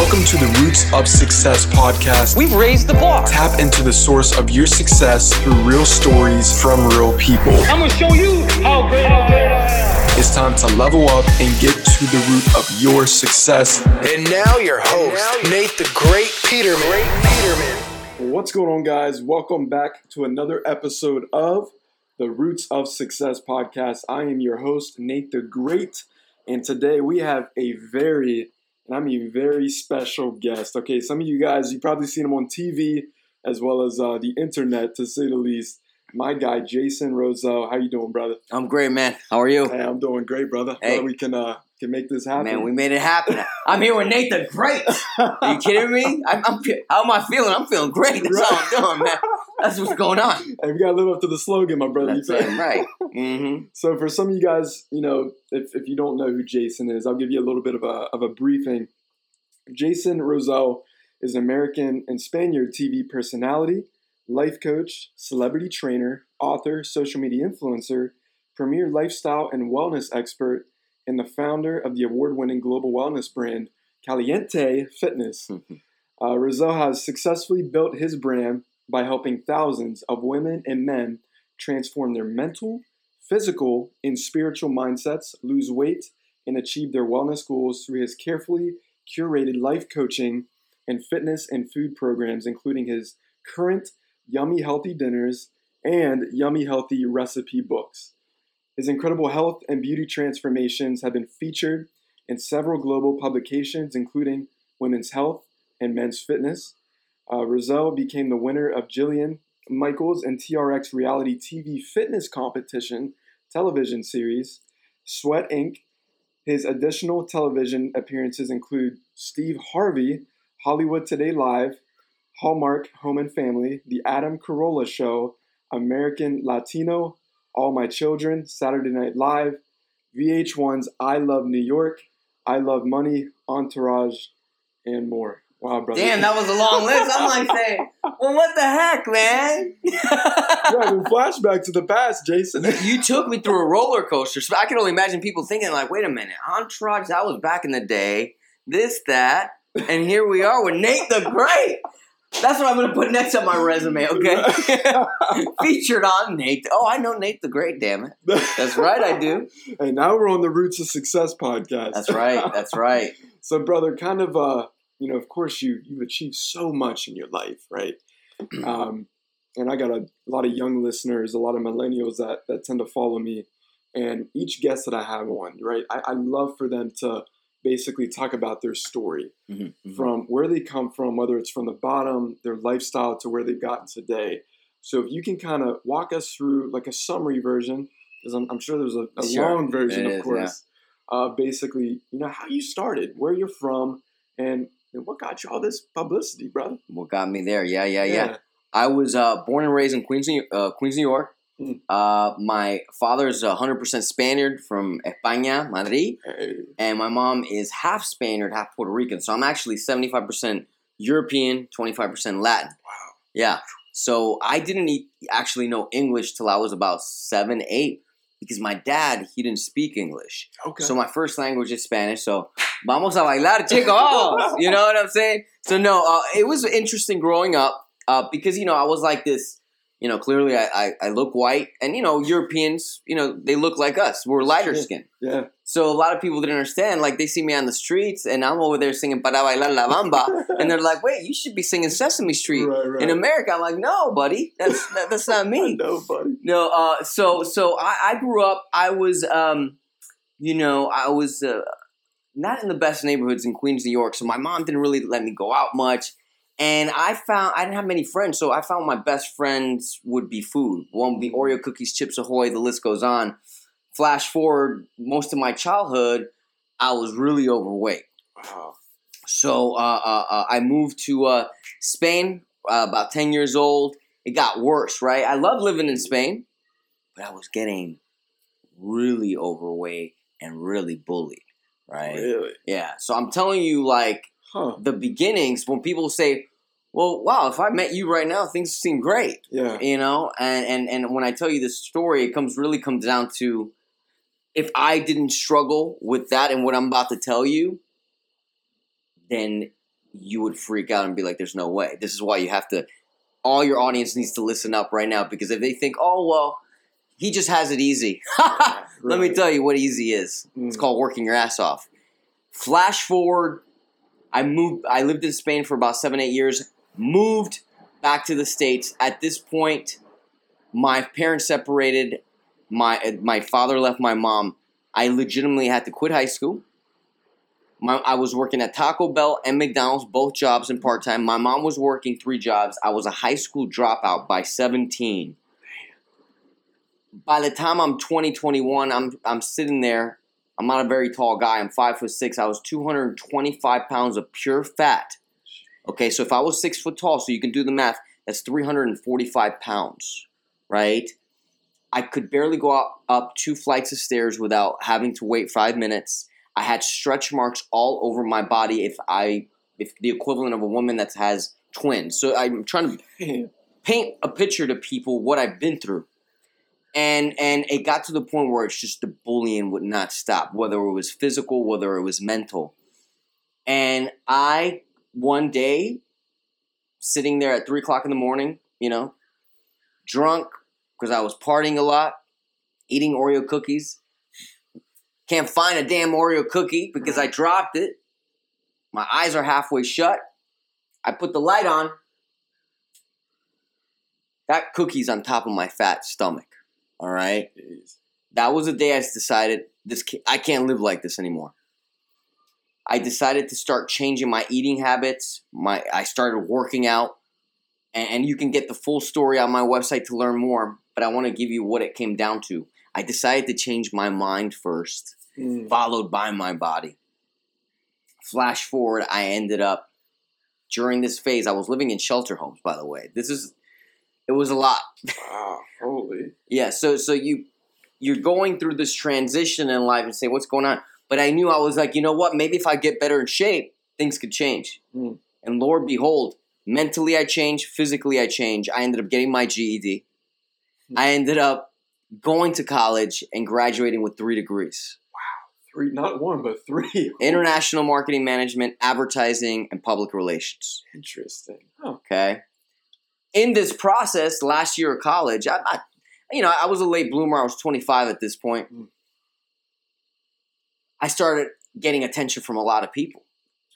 Welcome to the Roots of Success podcast. We've raised the bar. Tap into the source of your success through real stories from real people. I'm gonna show you how great I am. It's time to level up and get to the root of your success. And now your host, Nate the Great Peterman. Great Peterman. What's going on, guys? Welcome back to another episode of the Roots of Success podcast. I am your host, Nate the Great, and today we have a very, and I mean very special guest. Okay, some of you guys, you probably seen him on TV as well as uh, the internet, to say the least. My guy, Jason Rosell. How you doing, brother? I'm great, man. How are you? Hey, I'm doing great, brother. Hey. Glad we can uh, can make this happen. Man, we made it happen. I'm here with Nathan. Great. Are you kidding me? I'm, I'm, how am I feeling? I'm feeling great. That's all I'm doing, man. That's what's going on. And we gotta live up to the slogan, my brother. That's it, right. Mm-hmm. So for some of you guys, you know, if, if you don't know who Jason is, I'll give you a little bit of a, of a briefing. Jason Rosell is an American and Spaniard TV personality, life coach, celebrity trainer, author, social media influencer, premier lifestyle and wellness expert, and the founder of the award-winning global wellness brand Caliente Fitness. Uh, Rosell has successfully built his brand by helping thousands of women and men transform their mental, physical, and spiritual mindsets, lose weight, and achieve their wellness goals through his carefully curated life coaching and fitness and food programs, including his current Yummy Healthy Dinners and Yummy Healthy Recipe books. His incredible health and beauty transformations have been featured in several global publications, including Women's Health and Men's Fitness. Uh, Rosell became the winner of Jillian Michaels and TRX reality TV fitness competition television series, Sweat Inc. His additional television appearances include Steve Harvey, Hollywood Today Live, Hallmark Home and Family, The Adam Carolla Show, American Latino, All My Children, Saturday Night Live, VH1's I Love New York, I Love Money, Entourage, and more. Wow, brother. Damn, that was a long list. I'm like saying, well, what the heck, man? You're having flashback to the past, Jason. you took me through a roller coaster. So I can only imagine people thinking, like, wait a minute, Entourage, that was back in the day. This, that. And here we are with Nate the Great. That's what I'm going to put next on my resume, okay? Featured on Nate. Oh, I know Nate the Great, damn it. That's right, I do. And now we're on the Roots of Success podcast. That's right, that's right. So, brother, kind of, uh, you know, of course, you you've achieved so much in your life, right? um, and I got a lot of young listeners, a lot of millennials that that tend to follow me, and each guest that I have on, right, I, I love for them to basically talk about their story Mhm, mhm. from where they come from, whether it's from the bottom, their lifestyle, to where they've gotten today. So, if you can kind of walk us through like a summary version, because I'm, I'm sure there's a, a Sure. long version, It of is, course. Uh, basically, you know how you started, where you're from, and, and what got you all this publicity, brother. What got me there? Yeah, yeah, yeah. I was uh, born and raised in Queens, New- uh, Queens, New York. Uh, my father's 100% Spaniard from España, Madrid. Hey, and my mom is half Spaniard, half Puerto Rican. So I'm actually 75% European, 25% Latin. wow. Yeah. So I didn't e- actually know English till I was about seven, eight, because my dad he didn't speak English. Okay. So my first language is Spanish. So vamos a bailar, chicos. you know what I'm saying? So no, uh, it was interesting growing up uh, because you know I was like this. You know, clearly I, I, I look white, and you know Europeans, you know they look like us. We're lighter Sure. skin. yeah. So a lot of people didn't understand. Like they see me on the streets, and I'm over there singing "Para bailar la bamba," and they're like, "Wait, you should be singing Sesame Street." Right, right. In America, I'm like, "No, buddy, that's that, that's not me." know, buddy. No, uh, so so I, I grew up. I was, um, you know, I was uh, not in the best neighborhoods in Queens, New York. So my mom didn't really let me go out much, and I found I didn't have many friends. So I found my best friends would be food. One would be Oreo cookies, Chips Ahoy. The list goes on. Flash forward, most of my childhood, I was really overweight. Wow. So uh, uh, uh, I moved to uh, Spain uh, about 10 years old. It got worse, right? I love living in Spain, but I was getting really overweight and really bullied, right? Really? Yeah. So I'm telling you, like, Huh. the beginnings, when people say, well, wow, if I met you right now, things seem great Yeah. you know and and and when i tell you this story it comes really comes down to if i didn't struggle with that and what i'm about to tell you then you would freak out and be like, "There's no way." This is why you have to. All your audience needs to listen up right now because if they think, "Oh well," he just has it easy. Let me tell you what easy is. It's Mm. called working your ass off. Flash forward, I moved. I lived in Spain for about seven, eight years. Moved back to the states. At this point, my parents separated. My my father left my mom. I legitimately had to quit high school. My, I was working at Taco Bell and McDonald's, both jobs in part time. My mom was working three jobs. I was a high school dropout by 17 by the time I'm 20, 21, I'm I'm sitting there. I'm not a very tall guy. I'm five foot six. I was 225 pounds of pure fat. Okay, so if I was six foot tall, so you can do the math, that's 345 pounds, right? I could barely go up, up two flights of stairs without having to wait five minutes. I had stretch marks all over my body. If I, if the equivalent of a woman that has twins, so I'm trying to paint a picture to people what I've been through. And and it got to the point where it's just the bullying would not stop, whether it was physical, whether it was mental. And I one day, sitting there at three o'clock in the morning, you know, drunk because I was partying a lot, eating Oreo cookies. Can't find a damn Oreo cookie because I dropped it. My eyes are halfway shut. I put the light on. That cookie's on top of my fat stomach. All right. That was the day I decided this. I can't live like this anymore. I decided to start changing my eating habits. My I started working out, and, and you can get the full story on my website to learn more. But I want to give you what it came down to. I decided to change my mind first, Mm. followed by my body. Flash forward, I ended up during this phase. I was living in shelter homes. By the way, this is it was a lot. Wow. Holy. Yeah, so so you you're going through this transition in life and say what's going on. But I knew I was like, you know what? Maybe if I get better in shape, things could change. Mm. And Lord behold, mentally I changed, physically I changed. I ended up getting my GED. I ended up going to college and graduating with three degrees: Wow, Three, not one, but three. international marketing management, advertising, and public relations. Interesting. Okay. In this process, last year of college, I, I you know, I was a late bloomer. I was 25 at this point. Mm. I started getting attention from a lot of people.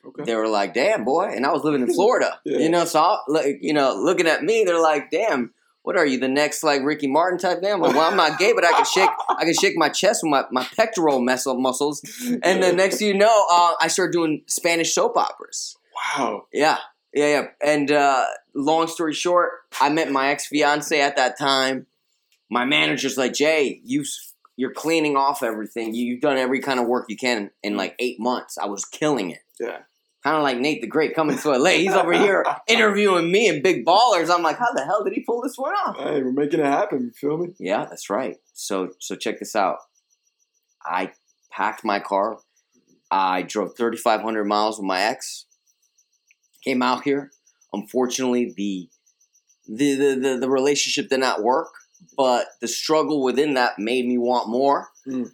Okay. They were like, "Damn, boy!" And I was living in Florida. Yeah. You know, so I, like, you know, looking at me, they're like, "Damn, what are you, the next like Ricky Martin type?" Damn, like, well, I'm not gay, but I can shake, I can shake my chest with my my pectoral muscle muscles. And then next thing you know, uh, I started doing Spanish soap operas. Wow. Yeah, yeah, yeah. And uh, long story short, I met my ex fiance at that time. My manager's like, Jay, you you're cleaning off everything. You, you've done every kind of work you can in like eight months. I was killing it. Yeah. Kind of like Nate the Great coming to LA. He's over here interviewing me and big ballers. I'm like, how the hell did he pull this one off? Hey, we're making it happen. You feel me? Yeah, that's right. So so check this out. I packed my car. I drove 3,500 miles with my ex. Came out here. Unfortunately, the the, the the the relationship did not work, but the struggle within that made me want more. Mm.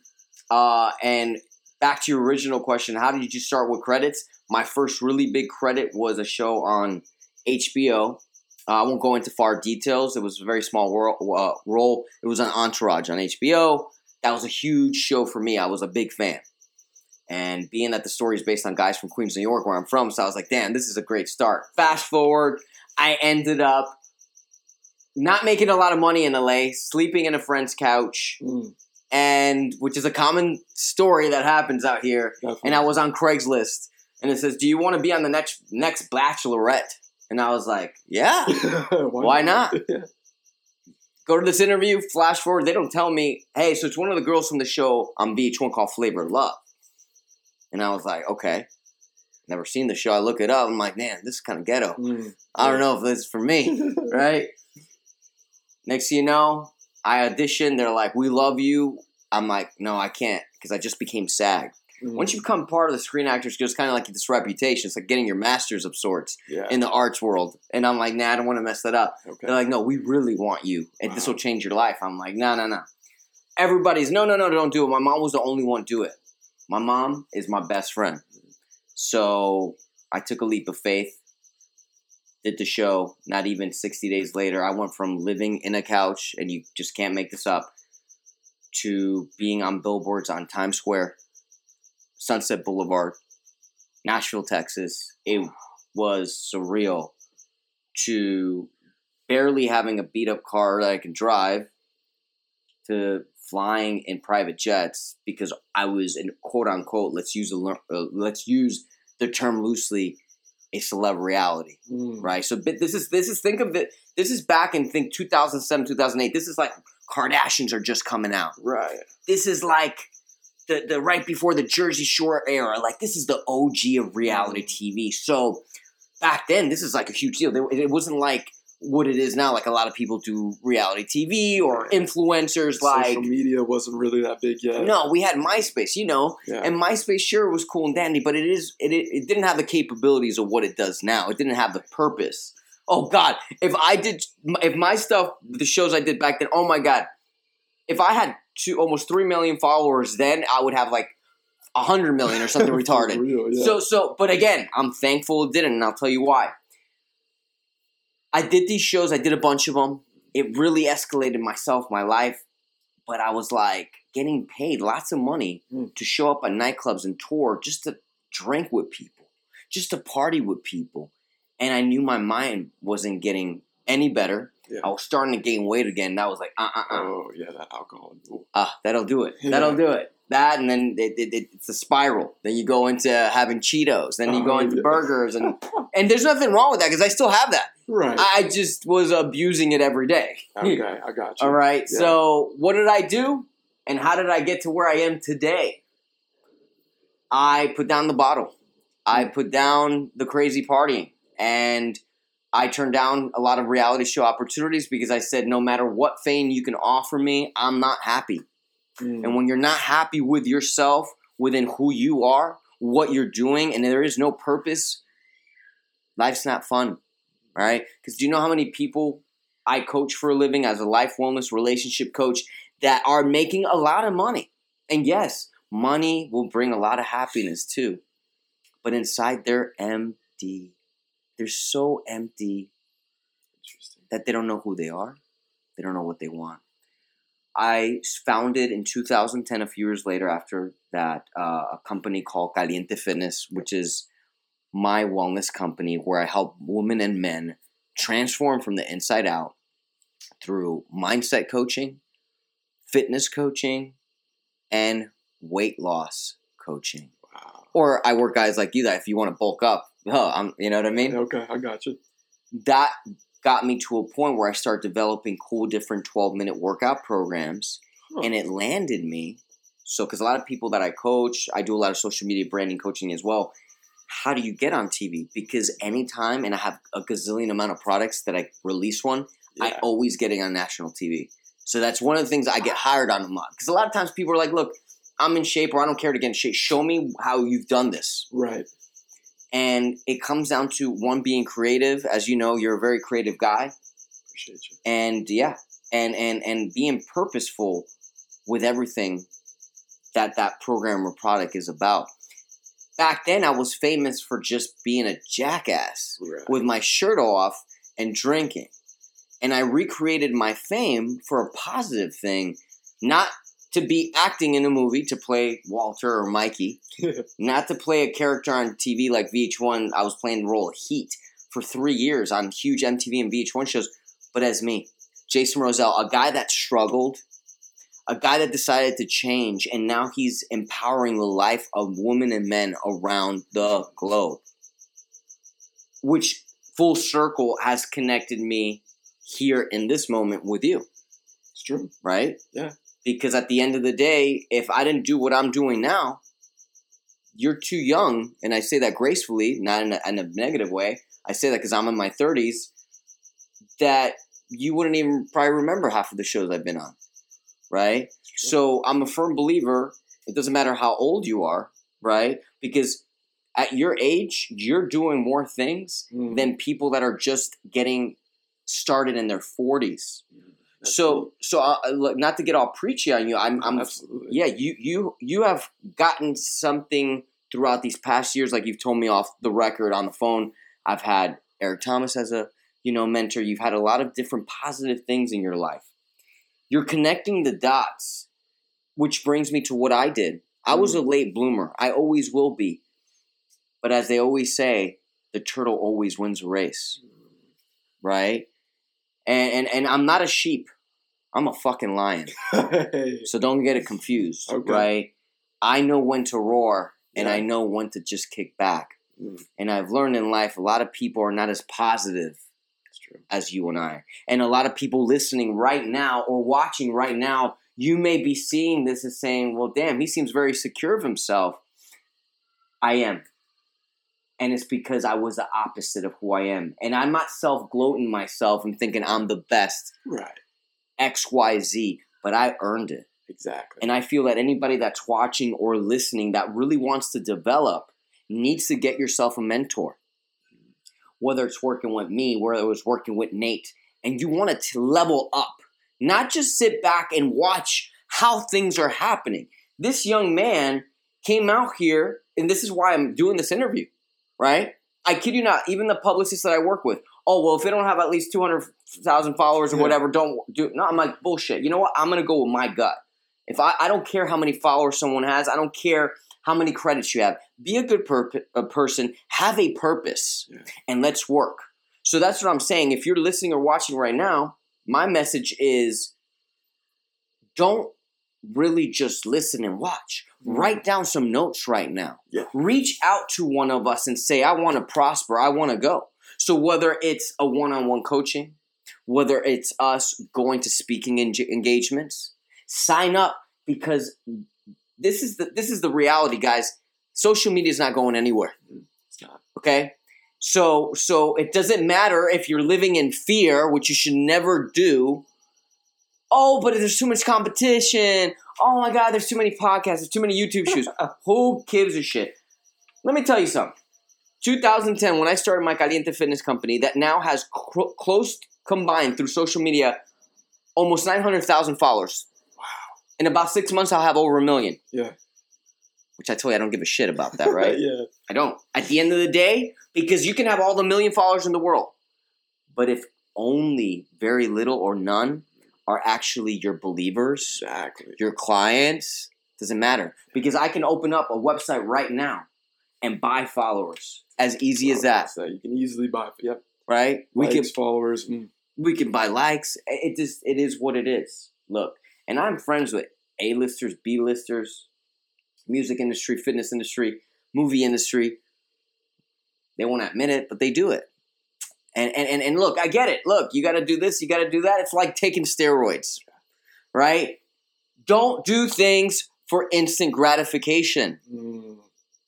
Uh, and back to your original question, how did you start with credits? My first really big credit was a show on HBO. Uh, I won't go into far details. It was a very small uh, role. It was an Entourage on HBO. That was a huge show for me. I was a big fan. And being that the story is based on guys from Queens, New York, where I'm from, so I was like, damn, this is a great start. Fast forward, I ended up not making a lot of money in LA, sleeping in a friend's couch, Mm, and which is a common story that happens out here definitely. and I was on Craigslist, and it says, "Do you want to be on the next next Bachelorette?" And I was like, "Yeah." Why not? Yeah. Go to this interview. Flash forward, they don't tell me, "Hey, so it's one of the girls from the show on VH1 called Flavor Love," and I was like, "Okay." Never seen the show. I look it up. I'm like, man, this is kind of ghetto. Mm, I don't know if this is for me, right? Next thing you know, I auditioned. They're like, "We love you." I'm like, "No, I can't," because I just became SAG. mm, Once you become part of the Screen Actors Guild, it's kind of like this reputation. It's like getting your master's of sorts yeah. in the arts world. And I'm like, nah, I don't want to mess that up. okay. They're like, no, we really want you, and this will change your life. I'm like, no, no, no. Everybody's no, no, no, don't do it. My mom was the only one to do it. My mom is my best friend. So I took a leap of faith. Did the show. Not even 60 days later, I went from living in a couch, and you just can't make this up, to being on billboards on Times Square, Sunset Boulevard, Nashville, Texas. It was surreal to barely having a beat up car that I could drive to flying in private jets because I was in quote unquote let's use a uh, let's use the term loosely a celeb reality Mm. right so this is this is think of it this is back in think 2007 2008 this is like Kardashians are just coming out Right. this is like the the right before the Jersey Shore era. Like this is the OG of reality TV. So back then, this is like a huge deal. It wasn't like what it is now. Like a lot of people do reality TV or influencers. Like Social media wasn't really that big yet. no, we had MySpace, you know, Yeah. and MySpace sure was cool and dandy, but it is it, it it didn't have the capabilities of what it does now. It didn't have the purpose. Oh God, if I did, if my stuff, the shows I did back then, oh my God, if I had two almost three million followers, then I would have like a hundred million or something retarded. real, yeah. So so, but again, I'm thankful it didn't, and I'll tell you why. I did these shows. I did a bunch of them. It really escalated myself, my life. But I was like getting paid lots of money Mm. to show up at nightclubs and tour just to drink with people, just to party with people. And I knew my mind wasn't getting any better. Yeah. I was starting to gain weight again. That was like, uh, uh, uh, oh yeah, that alcohol. Ah, that'll do it. That'll do it. That and then it, it, it- it's a spiral. Then you go into having Cheetos. Then you go Oh, into yeah. burgers, and and there's nothing wrong with that because I still have that. Right. I just was abusing it every day. okay, I got you. All right. Yeah. So what did I do, and how did I get to where I am today? I put down the bottle. I Hmm. put down the crazy partying, and I turned down a lot of reality show opportunities because I said, no matter what fame you can offer me, I'm not happy. Mm. And when you're not happy with yourself, within who you are, what you're doing, and there is no purpose, life's not fun. right? Because do you know how many people I coach for a living as a life wellness relationship coach that are making a lot of money? And yes, money will bring a lot of happiness too. But inside they're empty. They're so empty that they don't know who they are. They don't know what they want. I founded in 2010, a few years later after that, uh, a company called Caliente Fitness, which is my wellness company where I help women and men transform from the inside out through mindset coaching, fitness coaching, and weight loss coaching. Wow. Or I work guys like you that if you want to bulk up, oh, I'm, you know what I mean? Okay, I got you. that got me to a point where I started developing cool different 12 minute workout programs Huh. and it landed me. So, because a lot of people that I coach, I do a lot of social media branding coaching as well. How do you get on TV? Because anytime, and I have a gazillion amount of products that I release one, I Yeah. always getting on national TV. So that's one of the things I get hired on a lot. Because a lot of times people are like, look, I'm in shape or I don't care to get in shape. Show me how you've done this Right. And it comes down to one being creative. As you know you're a very creative guy. Appreciate you. and yeah. And and and being purposeful with everything that that program or product is about. Back then i was famous for just being a jackass Right. with my shirt off and drinking. And i recreated my fame for a positive thing not to be acting in a movie to play walter or mikey not to play a character on TV like VH1. I was playing the role of Heat for three years on huge MTV and VH1 shows, but as me, Jason Rosell, a guy that struggled, a guy that decided to change, and now he's empowering the life of women and men around the globe. Which full circle has connected me here in this moment with you it's true. right? Yeah. Because at the end of the day, if I didn't do what I'm doing now, you're too young, and I say that gracefully, not in a, in a negative way. I say that because I'm in my 30s, that you wouldn't even probably remember half of the shows I've been on, right? So I'm a firm believer. It doesn't matter how old you are, right? Because at your age, you're doing more things Mm. than people that are just getting started in their 40s. So, so uh, uh, look, not to get all preachy on you, I'm, I'm absolutely. yeah, you you you have gotten something throughout these past years, like you've told me off the record on the phone, I've had Eric Thomas as a you know mentor. You've had a lot of different positive things in your life. You're connecting the dots, which brings me to what I did. I was mm. a late bloomer. I always will be. But as they always say, the turtle always wins a race. Mm. Right? And and, and I'm not a sheep. I'm a fucking lion. So don't get it confused, Okay. right? I know when to roar and Yeah. I know when to just kick back. Mm. And I've learned in life a lot of people are not as positive as you and I. And a lot of people listening right now or watching right now, you may be seeing this as saying, well, damn, he seems very secure of himself. I am. And it's because I was the opposite of who I am. And I'm not self gloating myself and thinking I'm the best Right. XYZ, but I earned it. Exactly. And I feel that anybody that's watching or listening that really wants to develop needs to get yourself a mentor. Whether it's working with me, whether it's working with Nate, and you want to level up, not just sit back and watch how things are happening. This young man came out here, and this is why I'm doing this interview, right? I kid you not, even the publicists that I work with, oh, well, if they don't have at least 200,000 followers or Yeah. whatever, don't do it. No, I'm like, bullshit. You know what? I'm going to go with my gut. If I, I don't care how many followers someone has, I don't care how many credits you have. Be a good per- a person, have a purpose, Yeah. and let's work. So that's what I'm saying. If you're listening or watching right now, my message is don't really just listen and watch. Mhm. Write down some notes right now. Yeah. Reach out to one of us and say, I want to prosper, I want to go. So whether it's a one on one coaching, whether it's us going to speaking enga- engagements, sign up because this is the this is the reality, guys. Social media is not going anywhere. It's not. Okay? So so it doesn't matter if you're living in fear, which you should never do. Oh, but there's too much competition. Oh my god, there's too many podcasts, there's too many YouTube shows. Uh, who gives a shit? Let me tell you something. 2010, when I started my Caliente Fitness company, that now has cl- close combined through social media almost 900,000 followers. Wow. In about six months, I'll have over a million. Yeah. Which I tell you, I don't give a shit about that, right? yeah. I don't. At the end of the day, because you can have all the million followers in the world, but if only very little or none are actually your believers, Exactly. your clients, doesn't matter. Because I can open up a website right now and buy followers. As easy as that, So you can easily buy. Yep. right? We Likes, can followers. Mm. we can buy likes. It just it is what it is. Look, and I'm friends with A listers, B listers, music industry, fitness industry, movie industry. They won't admit it, but they do it. And and and, and look, I get it. Look, you got to do this, you got to do that. It's like taking steroids, right? Don't do things for instant gratification, Mm.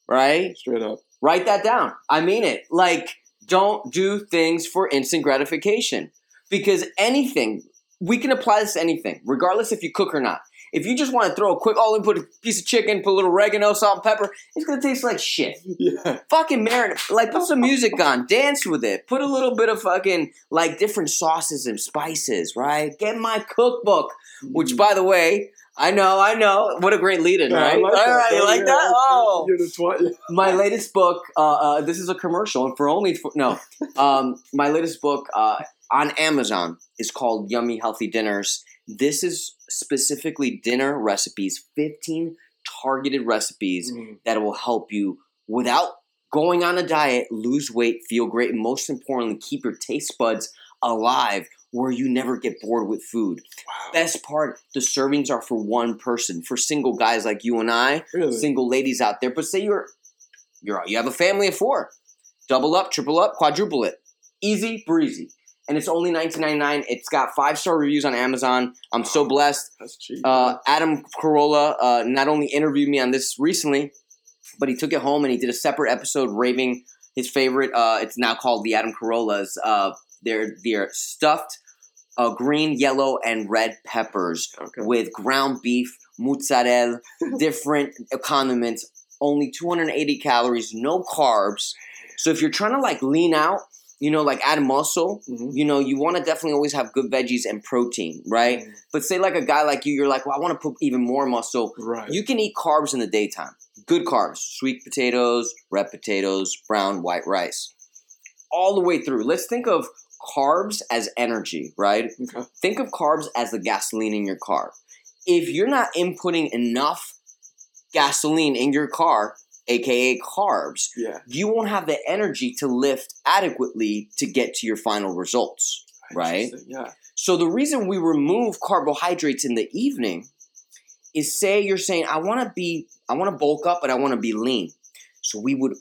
right? Straight up. Write that down. I mean it. Like, don't do things for instant gratification. Because anything, we can apply this to anything, regardless if you cook or not. If you just want to throw a quick all in, put a piece of chicken, put a little oregano, salt, and pepper, it's gonna taste like shit. Yeah. Fucking marinate, like put some music on, dance with it, put a little bit of fucking like different sauces and spices, right? Get my cookbook, which by the way, I know, I know, what a great lead-in, Yeah, right? like. All right, you like yeah, that? Oh, twi- my latest book uh, uh, this is a commercial and for only for, no um, my latest book uh, on amazon is called yummy healthy dinners this is specifically dinner recipes 15 targeted recipes Mm. that will help you without going on a diet lose weight feel great and most importantly keep your taste buds alive where you never get bored with food Wow. best part the servings are for one person for single guys like you and i Really? single ladies out there. But say you're you're you have a family of four, double up, triple up, quadruple it, easy breezy, and it's only nineteen ninety nine. It's got five star reviews on Amazon. I'm so blessed. That's cheap. Uh, Adam Carolla uh, not only interviewed me on this recently, but he took it home and he did a separate episode raving his favorite. Uh, it's now called the Adam Carollas. Uh, they're they're stuffed. Uh, green, yellow, and red peppers okay. with ground beef, mozzarella, different condiments, only 280 calories, no carbs. So if you're trying to like lean out, you know, like add muscle, Mhm. you know, you want to definitely always have good veggies and protein, right? Mm. But say like a guy like you, you're like, well, I want to put even more muscle. Right. You can eat carbs in the daytime. Good carbs, sweet potatoes, red potatoes, brown, white rice. All the way through. Let's think of carbs as energy, right? okay. Think of carbs as the gasoline in your car. If you're not inputting enough gasoline in your car, aka carbs, Yeah. you won't have the energy to lift adequately to get to your final results, right? Yeah. So the reason we remove carbohydrates in the evening is say you're saying I want to be I want to bulk up but I want to be lean. So we would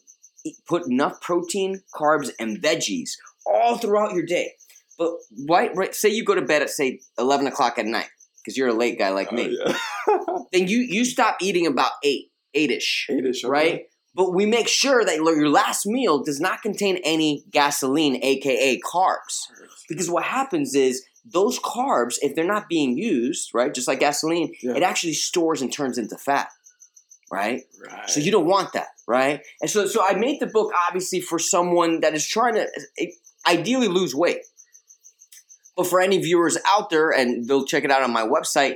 eat, put enough protein, carbs and veggies all throughout your day. But right, right say you go to bed at say 11 o'clock at night because you're a late guy like Oh, me. yeah. Then you you stop eating about 8 8ish Eight-ish, okay. right? But we make sure that your last meal does not contain any gasoline, aka carbs. Because what happens is those carbs, if they're not being used, right, just like gasoline, Yeah. it actually stores and turns into fat, right? Right. So you don't want that, right? And so, so I made the book obviously for someone that is trying to eh, ideally lose weight. But for any viewers out there, and they'll check it out on my website,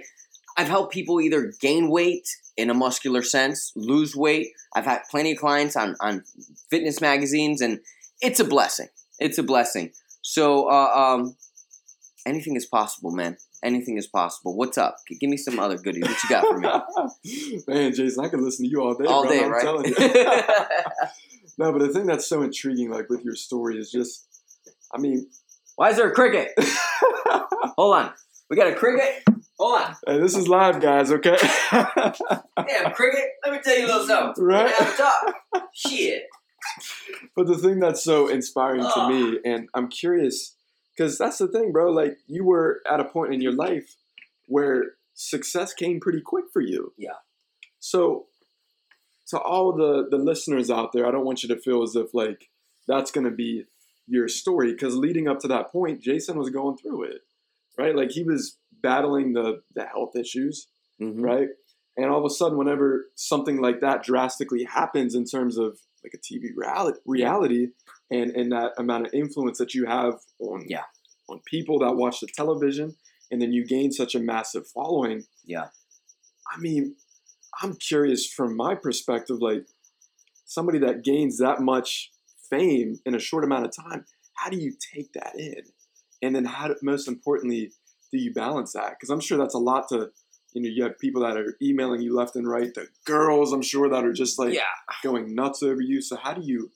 I've helped people either gain weight in a muscular sense, lose weight. I've had plenty of clients on, on fitness magazines, and it's a blessing. It's a blessing. So, uh, um, anything is possible, man. Anything is possible. What's up? Give me some other goodies. What you got for me? Man, Jason, I could listen to you all day. All bro, day, I'm right? telling you. no, but the thing that's so intriguing, like with your story, is just, I mean, Why is there a cricket? Hold on. We got a cricket? Hold on. hey, this is live, guys. Okay. Damn, cricket. Let me tell you a little something. Right. Have a talk. Shit. But the thing that's so inspiring to me, and I'm curious, because that's the thing, bro. Like you were at a point in your life where success came pretty quick for you. Yeah. So, to all the the listeners out there, I don't want you to feel as if like that's going to be your story, because leading up to that point, Jason was going through it, right? Like he was battling the the health issues, Mhm. right? And all of a sudden, whenever something like that drastically happens in terms of like a TV reality, reality and, and that amount of influence that you have on Yeah. on people that watch the television, and then you gain such a massive following. Yeah. I mean, I'm curious from my perspective, like somebody that gains that much fame in a short amount of time, how do you take that in? And then how, do, most importantly, do you balance that? Because I'm sure that's a lot to, you know, you have people that are emailing you left and right, the girls, I'm sure that are just like Yeah. going nuts over you. So how do you,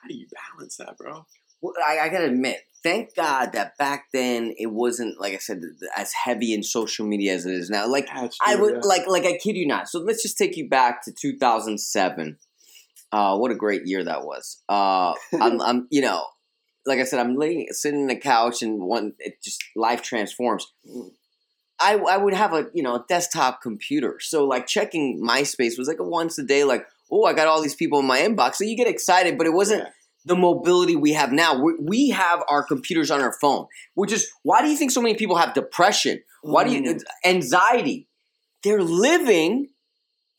how do you balance that, bro? Well, I, I gotta admit, thank God that back then it wasn't like I said as heavy in social media as it is now. Like That's I would yeah. like like I kid you not. So let's just take you back to 2007. Uh, what a great year that was. Uh, I'm, I'm you know, like I said, I'm laying sitting in the couch and one it just life transforms. I, I would have a you know a desktop computer, so like checking MySpace was like a once a day. Like, oh, I got all these people in my inbox, so you get excited, but it wasn't Yeah. the mobility we have now. We, we have our computers on our phone, which is why do you think so many people have depression? Why do you Mm. anxiety? They're living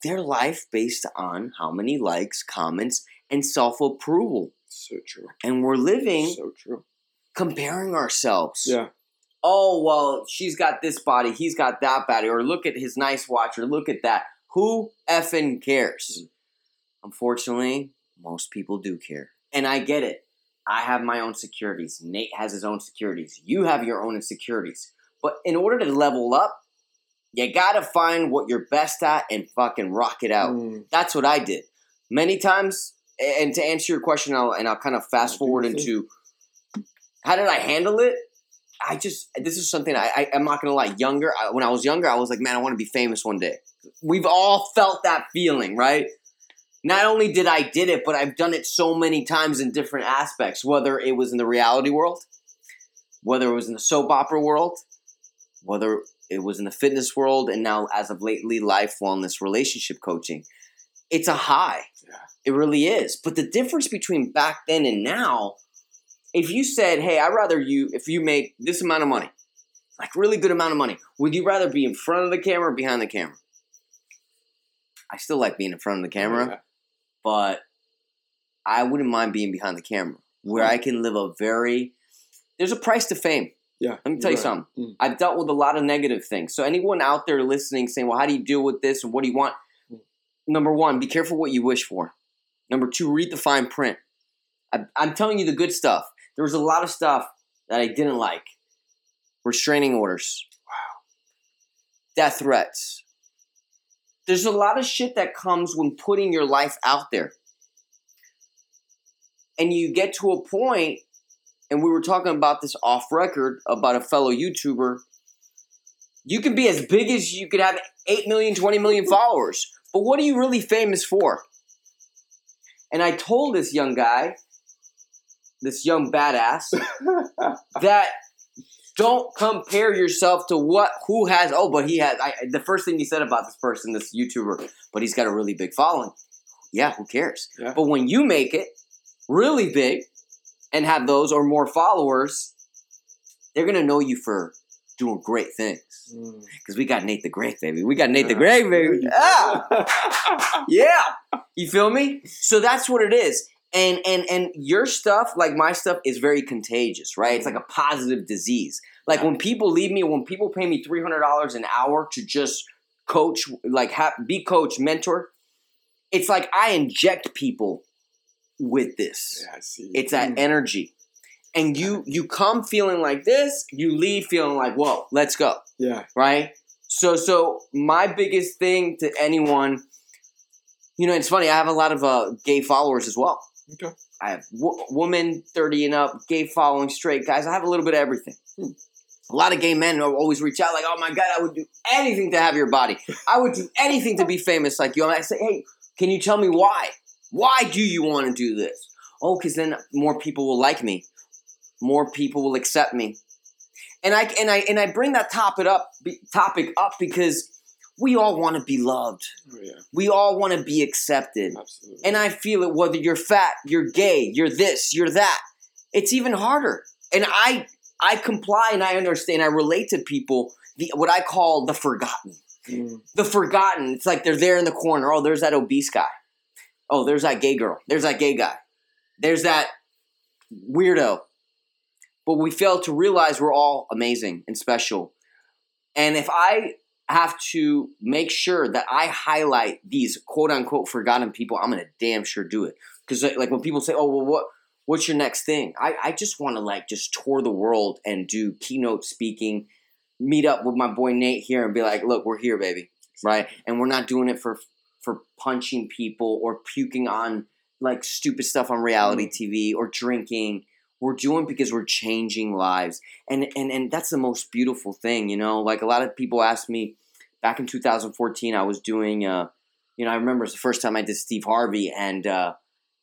their life based on how many likes, comments, and self approval, So true. and we're living So true. comparing ourselves. Yeah. Oh well, she's got this body, he's got that body, or look at his nice watch, or look at that. Who effing cares? Unfortunately, most people do care. And I get it. I have my own securities. Nate has his own securities. You have your own insecurities. But in order to level up, you gotta find what you're best at and fucking rock it out. Mm. That's what I did. Many times, and to answer your question, I'll, and I'll kind of fast forward into how did I handle it? I just, this is something I, I, I'm not gonna lie, younger, I, when I was younger, I was like, man, I wanna be famous one day. We've all felt that feeling, right? Not only did I did it, but I've done it so many times in different aspects, whether it was in the reality world, whether it was in the soap opera world, whether it was in the fitness world, and now as of lately, life, wellness, relationship coaching. It's a high. It really is. But the difference between back then and now, if you said, hey, I'd rather you, if you made this amount of money, like really good amount of money, would you rather be in front of the camera or behind the camera? I still like being in front of the camera, Yeah. but I wouldn't mind being behind the camera. where I can live a very. There's a price to fame. Yeah. Let me tell you right. something. Mm. I've dealt with a lot of negative things. So anyone out there listening, saying, "Well, how do you deal with this? and What do you want?" Mm. Number one, be careful what you wish for. Number two, read the fine print. I, I'm telling you the good stuff. There was a lot of stuff that I didn't like. Restraining orders. Wow. Death threats. There's a lot of shit that comes when putting your life out there. And you get to a point, and we were talking about this off record about a fellow YouTuber. You can be as big as you could have 8 million, 20 million followers. But what are you really famous for? And I told this young guy, this young badass, that don't compare yourself to what who has oh but he has I, the first thing he said about this person this youtuber but he's got a really big following yeah who cares Yeah. but when you make it really big and have those or more followers they're gonna know you for doing great things. Mm. because we got nate the great baby. We got nate the great baby. Ah! yeah. You feel me? So that's what it is. And and and your stuff like my stuff is very contagious right? It's like a positive disease. Like when people leave me when people pay me $300 an hour to just coach like have, be coach mentor it's like i inject people with this. Yeah, it's that Mm. energy and you you come feeling like this you leave feeling like whoa let's go Yeah. right? So, so my biggest thing to anyone, you know, it's funny. I have a lot of uh, gay followers as well. Okay. I have w- women thirty and up, gay following, straight guys. I have a little bit of everything. Hmm. A lot of gay men always reach out like, "Oh my god, I would do anything to have your body. I would do anything to be famous like you." And I say, "Hey, can you tell me why? Why do you want to do this?" Oh, because then more people will like me, more people will accept me, and I and I and I bring that topic up topic up because we all want to be loved. Oh, yeah. We all want to be accepted. Absolutely. And I feel it whether you're fat, you're gay, you're this, you're that. It's even harder. And I I comply and I understand. I relate to people the what I call the forgotten. Mm. The forgotten. It's like they're there in the corner. Oh, there's that obese guy. Oh, there's that gay girl. There's that gay guy. There's that weirdo. But we fail to realize we're all amazing and special. And if I have to make sure that I highlight these quote unquote forgotten people, I'm gonna damn sure do it. Because like when people say, "Oh, well, what what's your next thing?" I I just want to like just tour the world and do keynote speaking, meet up with my boy Nate here and be like, "Look, we're here, baby, right?" And we're not doing it for for punching people or puking on like stupid stuff on reality mm. TV or drinking. We're doing because we're changing lives, and and and that's the most beautiful thing, you know. Like a lot of people ask me back in 2014, I was doing, uh, you know, I remember it was the first time I did Steve Harvey, and uh,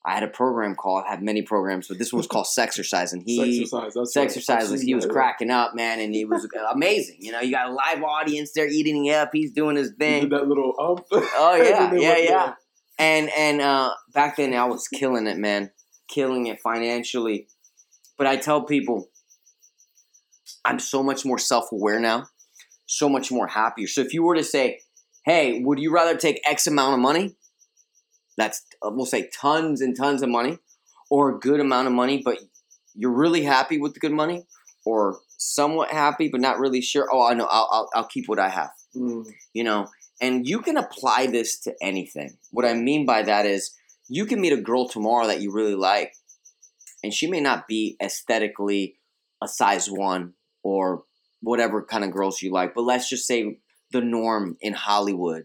I had a program called. I have many programs, but this one was called Sexercise, and he Sexercise. That's Sex right. exercise I've was seen he was cracking up, man, and he was amazing. You know, you got a live audience there eating it up. He's doing his thing. did that little up. Oh yeah, yeah, yeah. down. And and uh, back then I was killing it, man, killing it financially. But I tell people, I'm so much more self aware now, so much more happier. So if you were to say, "Hey, would you rather take X amount of money?" That's uh, we'll say tons and tons of money, or a good amount of money, but you're really happy with the good money, or somewhat happy but not really sure. Oh, I know. I'll I'll, I'll keep what I have Mm. you know and you can apply this to anything what i mean by that is you can meet a girl tomorrow that you really like and she may not be aesthetically a size one or whatever kind of girls you like but let's just say the norm in hollywood.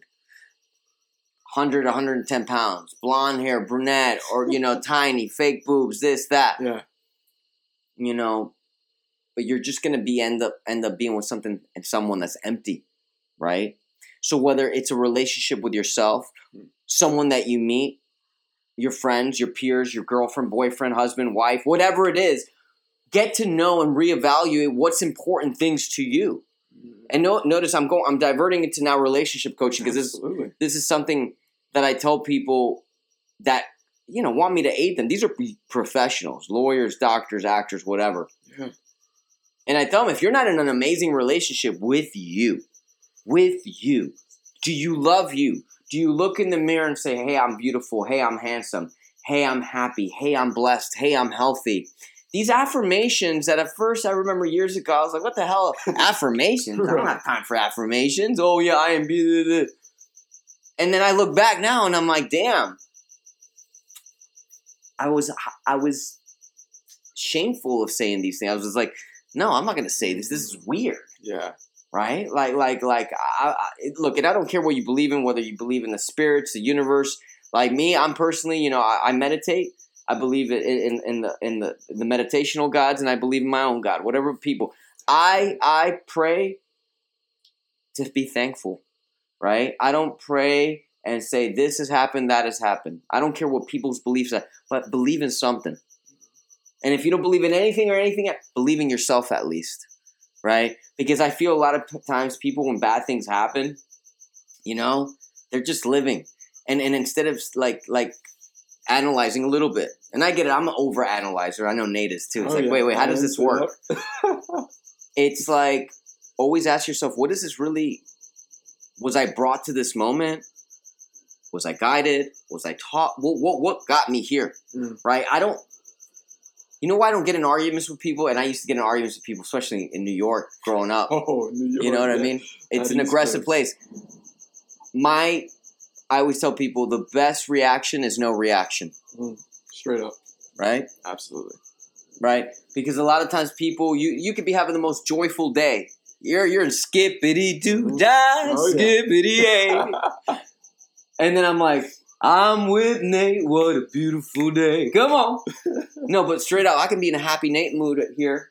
100 110 pounds blonde hair brunette or you know tiny fake boobs this that. Yeah. you know but you're just going to be end up end up being with something and someone that's empty right? So whether it's a relationship with yourself hmm. someone that you meet your friends your peers your girlfriend boyfriend husband wife whatever it is get to know and reevaluate what's important things to you and no, notice i'm going i'm diverting into now relationship coaching because this this is something that I tell people that you know want me to aid them. These are professionals, lawyers, doctors, actors, whatever. Yeah. And I tell them if you're not in an amazing relationship with you, with you, do you love you? Do you look in the mirror and say, "Hey, I'm beautiful. Hey, I'm handsome. hey, I'm happy, hey, I'm blessed, hey, I'm healthy. These affirmations that at first I remember years ago, I was like, what the hell? affirmations? I don't have time for affirmations. Oh, yeah, I am. blah. And then I look back now and I'm like, damn. I was I was shameful of saying these things. I was just like, no, I'm not gonna say this. This is weird Yeah. Right? Like, like, like. I, I, look, and I don't care what you believe in, whether you believe in the spirits, the universe. Like me, I'm personally, you know, I, I meditate. I believe in, in in the in the the meditational gods, and I believe in my own God. Whatever people, I I pray to be thankful, right? I don't pray and say this has happened, that has happened. I don't care what people's beliefs are, but believe in something. And if you don't believe in anything or anything, believe in yourself at least, right? Because I feel a lot of times people, when bad things happen, you know, they're just living, and and instead of like like analyzing a little bit, and I get it, I'm an over analyzer. I know Nate is too. It's Oh, like, yeah. wait, wait, how does this work? It's like always ask yourself, what is this really? Was I brought to this moment? Was I guided? Was I taught? What what what got me here? Mm. Right? I don't. You know why I don't get in arguments with people? And I used to get in arguments with people, especially in New York, growing up. Oh, New York. You know what I mean? It's That an aggressive place. My, I always tell people the best reaction is no reaction, mm, Straight up. right? Absolutely. Right? Because a lot of times people, you you could be having the most joyful day. You're you're in skippity doo dah, mm-hmm. Oh, yeah. skippity a, and then I'm like, I'm with Nate. What a beautiful day. Come on. no, but straight up, I can be in a happy Nate mood here.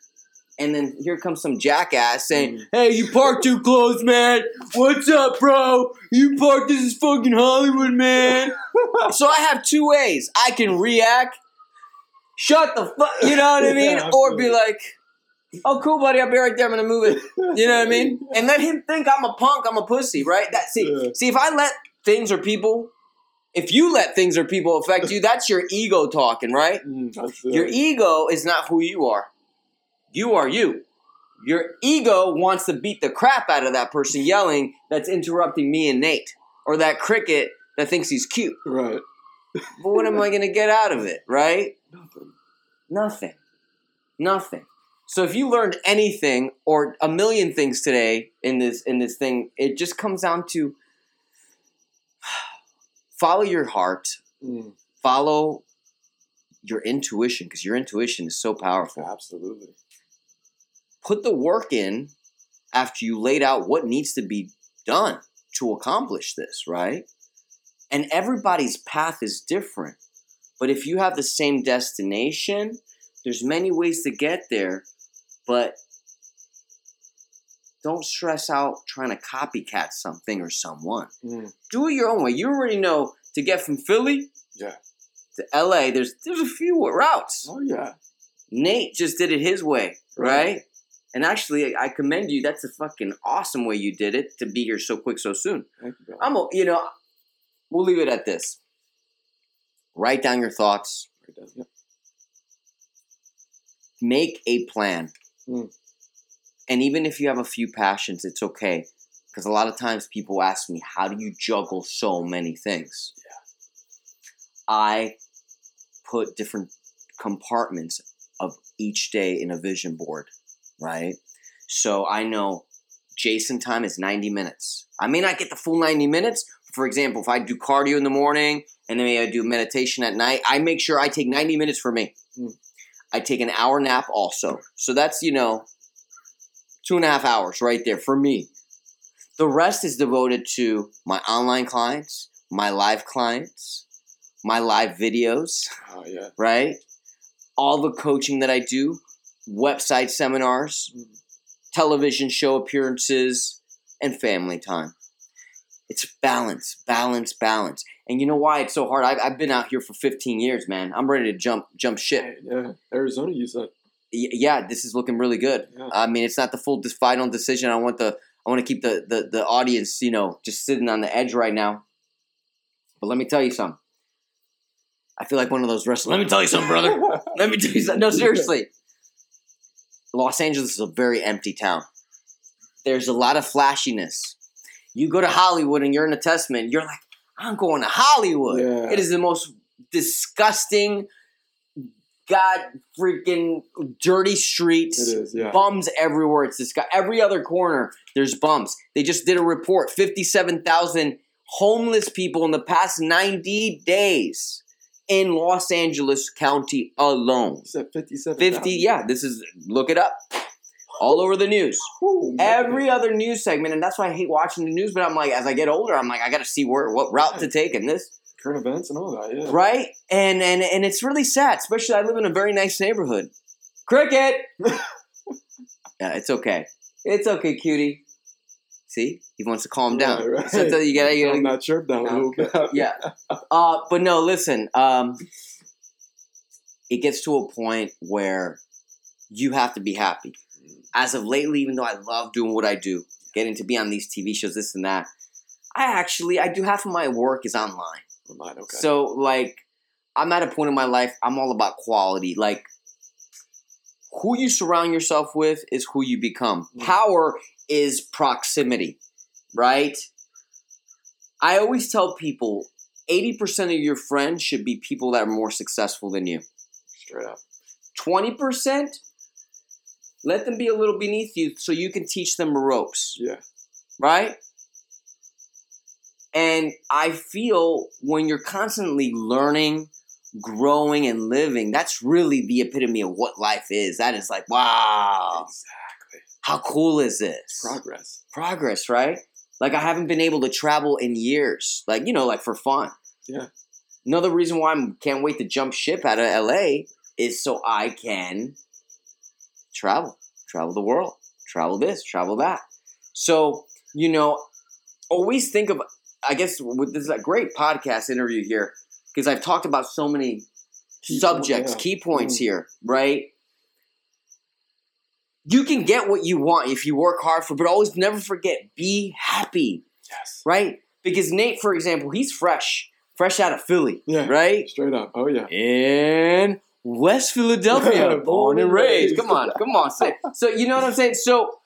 And then here comes some jackass saying, Mm. Hey, you parked too close, man. What's up, bro? You parked, this is fucking Hollywood, man. so I have two ways. I can react, shut the fuck, you know what I mean? Yeah, or be like, Oh, cool, buddy. I'll be right there. I'm gonna move it. You know what I mean? And let him think I'm a punk. I'm a pussy, right? That see, Yeah. see. If I let things or people, if you let things or people affect you, that's your ego talking, right? Mm. Your ego is not who you are. You are you. Your ego wants to beat the crap out of that person yelling that's interrupting me and Nate, or that cricket that thinks he's cute. right. But what am I gonna get out of it, right? Nothing. Nothing. Nothing. So if you learned anything or a million things today in this in this thing, it just comes down to follow your heart, Mm, follow your intuition because your intuition is so powerful. absolutely. Put the work in after you laid out what needs to be done to accomplish this, right? And everybody's path is different. But if you have the same destination, there's many ways to get there, but don't stress out trying to copycat something or someone. Mm, Do it your own way. You already know to get from Philly yeah. to LA, there's there's a few routes. Oh yeah. Nate just did it his way, right? And actually, I commend you. That's a fucking awesome way you did it to be here so quick, so soon. Thank you. I'm, a, you know, we'll leave it at this. Write down your thoughts. Right down. Yep. Make a plan. Mm. And even if you have a few passions, it's okay. Because a lot of times people ask me, how do you juggle so many things? Yeah. I put different compartments of each day in a vision board, right? So I know Jason time is 90 minutes. I may not get the full 90 minutes. For example, if I do cardio in the morning and then I do meditation at night, I make sure I take 90 minutes for me. Mm. I take an hour nap also. So that's, you know, two and a half hours right there for me. The rest is devoted to my online clients, my live clients, my live videos, Oh yeah. right? All the coaching that I do, website seminars, television show appearances, and family time. It's balance, balance, balance. And you know why it's so hard? I've, I've been out here for 15 years, man. I'm ready to jump jump ship. Hey, yeah. Arizona, you said. Y- yeah, this is looking really good. Yeah. I mean, it's not the full dis- final decision. I want the I want to keep the, the the audience, you know, just sitting on the edge right now. But let me tell you something. I feel like one of those wrestlers. Let me tell you something, brother. let me tell you something. No, seriously. Los Angeles is a very empty town. There's a lot of flashiness. You go to Hollywood and you're in a testament. You're like, I'm going to Hollywood. Yeah. It is the most disgusting, god freaking dirty streets. It is, yeah. Bums everywhere. It's disgusting. Every other corner, there's bums. They just did a report: fifty-seven thousand homeless people in the past ninety days in Los Angeles County alone. You 57. 50, yeah, this is, look it up. All over the news. Every other news segment, and that's why I hate watching the news, but I'm like, as I get older, I'm like, I gotta see where what route to take in this. Current events and all that, yeah. Right? And and and it's really sad, especially I live in a very nice neighborhood. Cricket! yeah, it's okay. It's okay, cutie. See? He wants to calm down. Right, right. Sometimes you gotta, you gotta that chirp down a little bit. yeah. Uh, but no, listen. Um, it gets to a point where you have to be happy. As of lately, even though I love doing what I do, getting to be on these TV shows, this and that, I actually I do half of my work is online. Mine, okay. So like, I'm at a point in my life. I'm all about quality. Like, who you surround yourself with is who you become. Mm. Power is proximity, right? I always tell people 80% of your friends should be people that are more successful than you. Straight up. 20%, let them be a little beneath you so you can teach them ropes, Yeah. right? And I feel when you're constantly learning, growing, and living, that's really the epitome of what life is. That is like, wow, Exactly. how cool is this? Progress. progress, right? Like I haven't been able to travel in years, like you know, like for fun. Yeah. Another reason why I can't wait to jump ship out of LA is so I can travel, travel the world, travel this, travel that. So you know, always think of. I guess this is a great podcast interview here because I've talked about so many Key subjects, point, yeah. key points Mm. here, right? You can get what you want if you work hard for, but always never forget be happy, Yes. right? Because Nate, for example, he's fresh, fresh out of Philly, Yeah. right? Straight up. Oh, yeah. In West Philadelphia, born and raised. Come on, come on. Say, so you know what I'm saying? So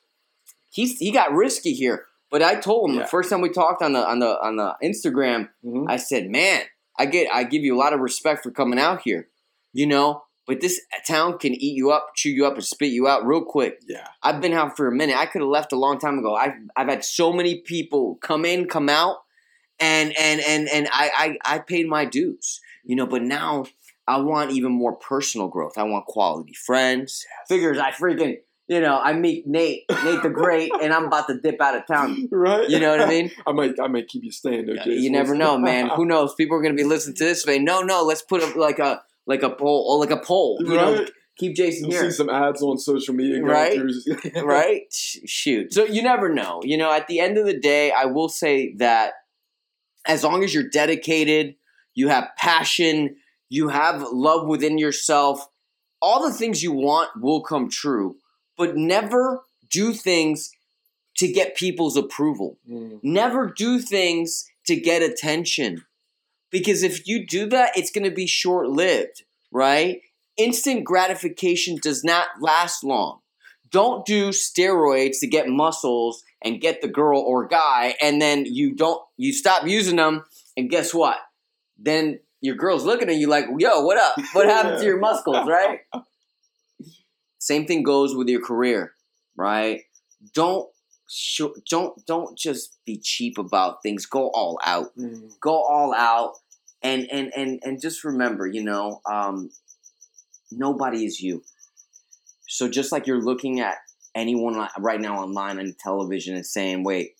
he's he got risky here, but I told him Yeah. the first time we talked on the on the on the Instagram, Mhm. I said, "Man, I get I give you a lot of respect for coming out here, you know, but this town can eat you up, chew you up, and spit you out real quick. Yeah. I've been out for a minute. I could have left a long time ago. I've I've had so many people come in, come out, and and and and I I, I paid my dues, you know. But now I want even more personal growth. I want quality friends. Figures I freaking you know I meet Nate Nate the Great, and I'm about to dip out of town. Right. You know what I mean? I might, I might keep you staying though. Jason. You never know, man. Who knows? People are gonna be listening to this. Say, no, no, let's put up like a like a poll or like a poll. You know, keep Jason You'll here. see some ads on social media. Right. right? Shoot. So you never know. You know, at the end of the day, I will say that as long as you're dedicated, you have passion, you have love within yourself, all the things you want will come true. But never do things to get people's approval. Mm. Never do things to get attention. Because if you do that, it's going to be short lived, right? Instant gratification does not last long. Don't do steroids to get muscles and get the girl or guy, and then you don't, you stop using them, and guess what? Then your girl's looking at you like, yo, what up? What happened to your muscles, right? Same thing goes with your career, right? Don't sh- don't don't just be cheap about things. Go all out. Mm. Go all out, and and and and just remember, you know, um, nobody is you. So just like you're looking at anyone right now online on television and saying, "Wait,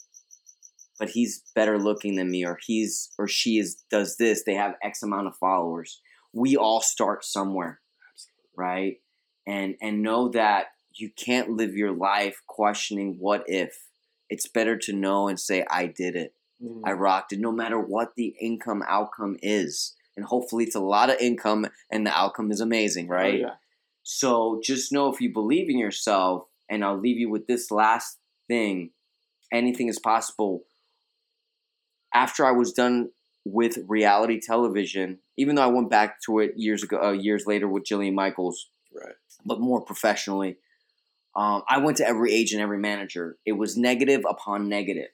but he's better looking than me," or he's or she is does this. They have X amount of followers. We all start somewhere, right? And and know that you can't live your life questioning what if. It's better to know and say, "I did it." Mm. I rocked it no matter what the income outcome is. And hopefully it's a lot of income and the outcome is amazing, Oh, right? yeah. So just know if you believe in yourself, and I'll leave you with this last thing anything is possible. After I was done with reality television, even though I went back to it years ago, uh, years later with Jillian Michaels, Right. but more professionally. Um, I went to every agent, every manager. It was negative upon negative.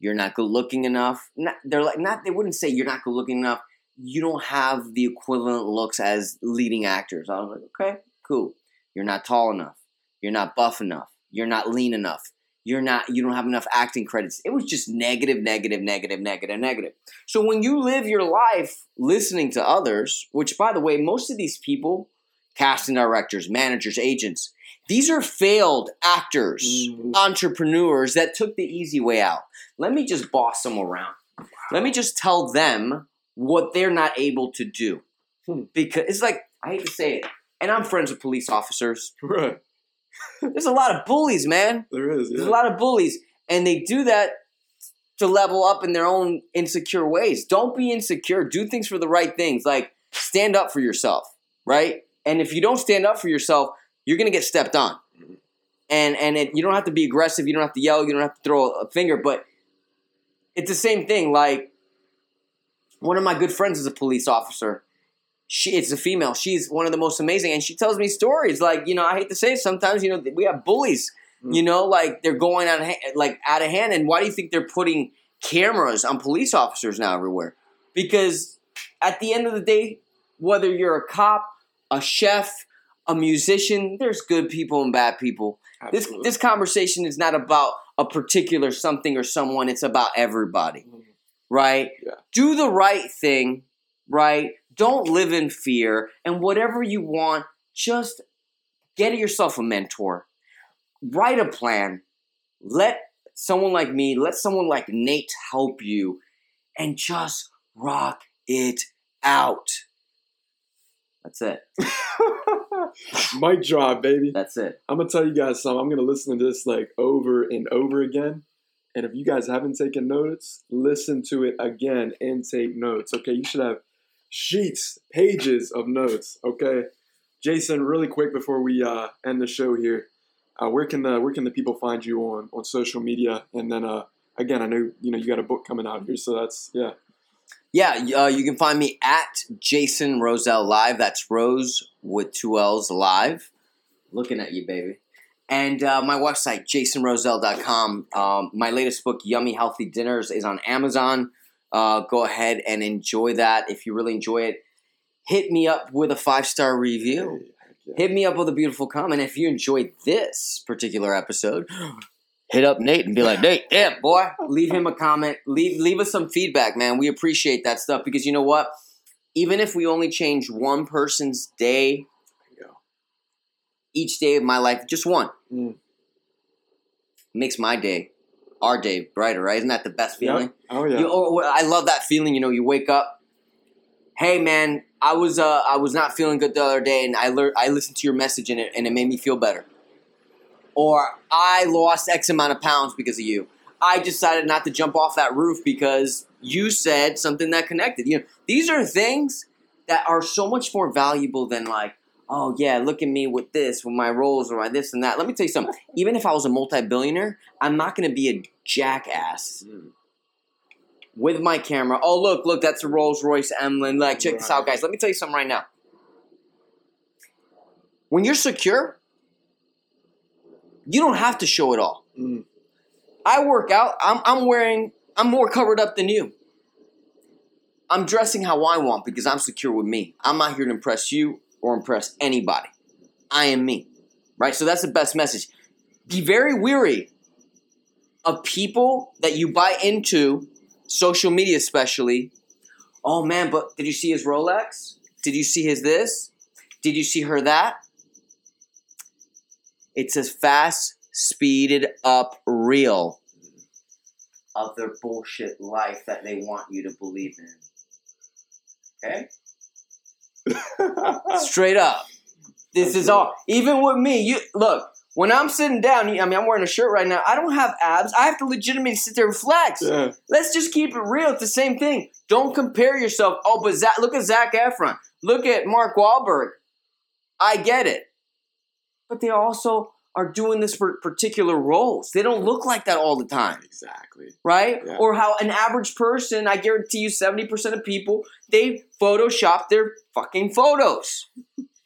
You're not good looking enough. Not, they're like not. They wouldn't say you're not good looking enough. you don't have the equivalent looks as leading actors. I was like, okay, cool. You're not tall enough. You're not buff enough. You're not lean enough. You're not. You don't have enough acting credits. It was just negative, negative, negative, negative, negative. So when you live your life listening to others, which by the way, most of these people, casting directors, managers, agents, these are failed actors, Mhm. entrepreneurs that took the easy way out. Let me just boss them around. Let me just tell them what they're not able to do. Hmm. Because it's like, I hate to say it, and I'm friends with police officers. Right. There's a lot of bullies, man. There is. There's a lot of bullies, and they do that to level up in their own insecure ways. Don't be insecure. Do things for the right things. Like stand up for yourself, right? And if you don't stand up for yourself, you're gonna get stepped on. And and it, you don't have to be aggressive. You don't have to yell. You don't have to throw a finger. But it's the same thing. Like one of my good friends is a police officer. She it's a female. She's one of the most amazing, and she tells me stories. Like you know, I hate to say it, sometimes you know we have bullies. Mm. You know, like they're going out of hand, like out of hand. And why do you think they're putting cameras on police officers now everywhere? Because at the end of the day, whether you're a cop, a chef, a musician, there's good people and bad people. This Absolutely. this conversation is not about a particular something or someone. It's about everybody, mm-hmm. right? Yeah. Do the right thing, right? Don't live in fear, and whatever you want, just get yourself a mentor. Write a plan. Let someone like me, let someone like Nate help you, and just rock it out. That's it. Mic drop, baby. That's it. I'm gonna tell you guys something. I'm gonna listen to this like over and over again. And if you guys haven't taken notes, listen to it again and take notes. Okay, you should have sheets, pages of notes. Okay, Jason, really quick before we uh, end the show here, uh, where can the where can the people find you on on social media? And then uh, again, I know you know you got a book coming out here, so that's yeah. Yeah, uh, you can find me at Jason Rosell Live. That's Rose with two L's live. Looking at you, baby. And uh, my website, jasonrosell.com. Um, my latest book, Yummy Healthy Dinners, is on Amazon. Uh, go ahead and enjoy that. If you really enjoy it, hit me up with a five star review. Hey, heck yeah. Hit me up with a beautiful comment. If you enjoyed this particular episode, hit up Nate and be like, Nate, yeah, boy. Leave him a comment. Leave leave us some feedback, man. We appreciate that stuff because you know what? Even if we only change one person's day, There you go. each day of my life, just one, Mm. makes my day, our day brighter, right? Isn't that the best feeling? Yep. Oh yeah. You, oh, I love that feeling. You know, you wake up. Hey man, I was uh, I was not feeling good the other day, and I learned I listened to your message and it and it made me feel better. Or I lost X amount of pounds because of you. I decided not to jump off that roof because you said something that connected. You know, these are things that are so much more valuable than like, oh yeah, look at me with this, with my roles or my this and that. Let me tell you something. Even if I was a multi-billionaire, I'm not going to be a jackass Mm. with my camera. Oh, look, look, that's a Rolls Royce Emlyn. Like, check this out, guys. Let me tell you something right now. When you're secure, you don't have to show it all. Mm. I work out. I'm, I'm wearing. I'm more covered up than you. I'm dressing how I want because I'm secure with me. I'm not here to impress you or impress anybody. I am me, right? So that's the best message. Be very weary of people that you buy into, social media especially. Oh man, but did you see his Rolex? Did you see his this? Did you see her that? It's a fast, speeded up reel of their bullshit life that they want you to believe in. Okay? Straight up. This is all. Even with me, you look. When I'm sitting down, I mean, I'm wearing a shirt right now. I don't have abs. I have to legitimately sit there and flex. yeah. Let's just keep it real. It's the same thing. Don't compare yourself. Oh, but Zac, look at Zac Efron. Look at Mark Wahlberg. I get it, but they also are doing this for particular roles. They don't look like that all the time Exactly. right? Yeah. Or how an average person, I guarantee you 70% of people, they Photoshop their fucking photos.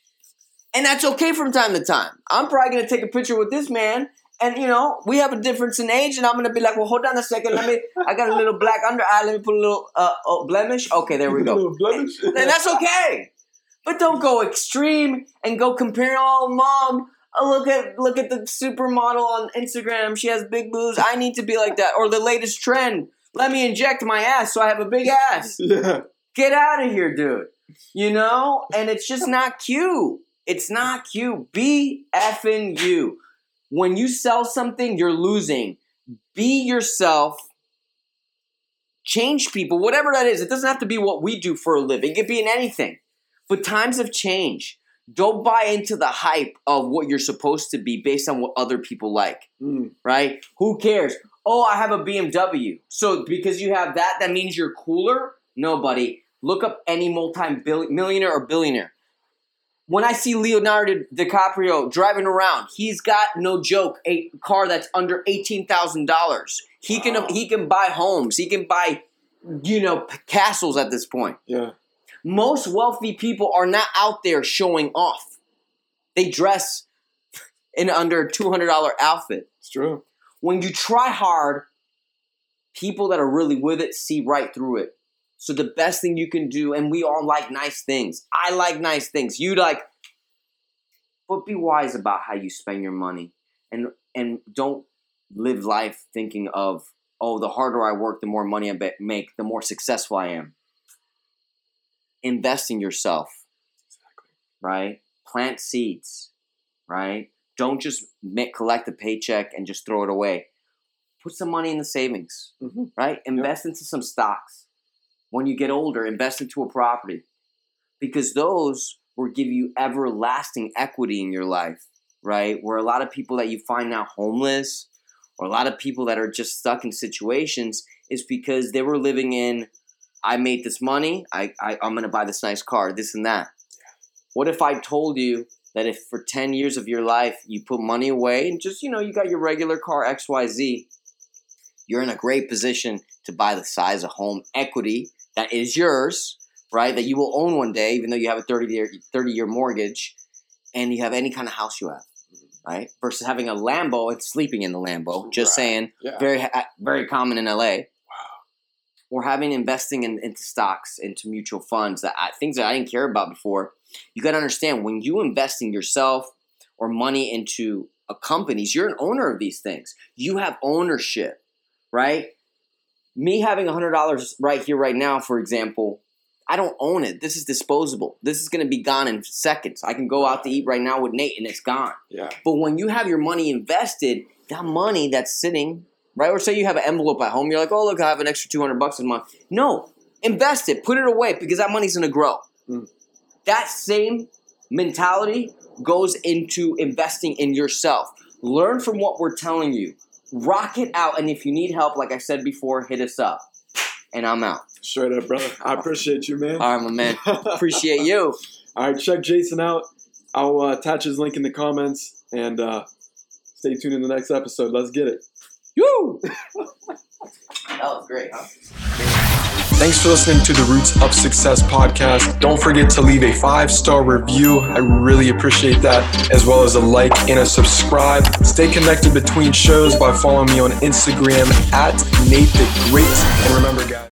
and that's okay from time to time. I'm probably gonna take a picture with this man and you know we have a difference in age, and I'm gonna be like, well, hold on a second, let me. I got a little black under eye. Let me put a little uh, oh, blemish. Okay, there we go. Blemish. and that's okay. But don't go extreme and go compare. Oh, mom, oh, look at look at the supermodel on Instagram. She has big boobs. I need to be like that. Or the latest trend. Let me inject my ass so I have a big ass. yeah. Get out of here, dude. You know, and it's just not cute. It's not cute. Be effing you. When you sell something, you're losing. Be yourself. Change people, whatever that is. It doesn't have to be what we do for a living. It could be in anything. But times have changed. Don't buy into the hype of what you're supposed to be based on what other people like, Mm. right? Who cares? Oh, I have a BMW. So because you have that, that means you're cooler? Nobody. Look up any multi-millionaire or billionaire. When I see Leonardo DiCaprio driving around, he's got no joke a car that's under eighteen thousand dollars. He can he can buy homes. He can buy, you know, castles at this point Yeah. Most wealthy people are not out there showing off. They dress in under a $200 outfit. It's true. When you try hard, people that are really with it see right through it. So the best thing you can do, and we all like nice things. I like nice things. You like, but be wise about how you spend your money, and and don't live life thinking of oh the harder I work, the more money I make, the more successful I am. Invest in yourself, right? Plant seeds, right? Don't just make, collect a paycheck and just throw it away. Put some money in the savings, Mhm. right? Invest into some stocks. When you get older, invest into a property because those will give you everlasting equity in your life, right? Where a lot of people that you find now homeless or a lot of people that are just stuck in situations is because they were living in I made this money, I, I I'm gonna buy this nice car, this and that. What if I told you that if for 10 years of your life you put money away and just, you know, you got your regular car XYZ, you're in a great position to buy the size of home equity that is yours, right? That you will own one day, even though you have a 30 year, 30 year mortgage and you have any kind of house you have, right? Versus having a Lambo and sleeping in the Lambo. Just Right. saying, Yeah. very, uh, very common in LA. Or having investing in, into stocks, into mutual funds, that I, things that I didn't care about before. You got to understand when you invest in yourself or money into a companies, you're an owner of these things. You have ownership, right? Me having a $100 right here, right now, for example, I don't own it. This is disposable. This is going to be gone in seconds. I can go out to eat right now with Nate and it's gone. Yeah. But when you have your money invested, that money that's sitting, right? Or say you have an envelope at home, you're like, oh, look, I have an extra 200 bucks a month. No, invest it, put it away because that money's going to grow. Mm. That same mentality goes into investing in yourself. Learn from what we're telling you, rock it out. And if you need help, like I said before, hit us up. And I'm out. Straight up, brother. I appreciate you, man. All right, my man. Appreciate you. All right, check Jason out. I'll uh, attach his link in the comments and uh, stay tuned in the next episode. Let's get it. Woo! that was great, huh? Thanks for listening to the Roots of Success podcast. Don't forget to leave a five star review. I really appreciate that, as well as a like and a subscribe. Stay connected between shows by following me on Instagram at Nate the Great. And remember, guys.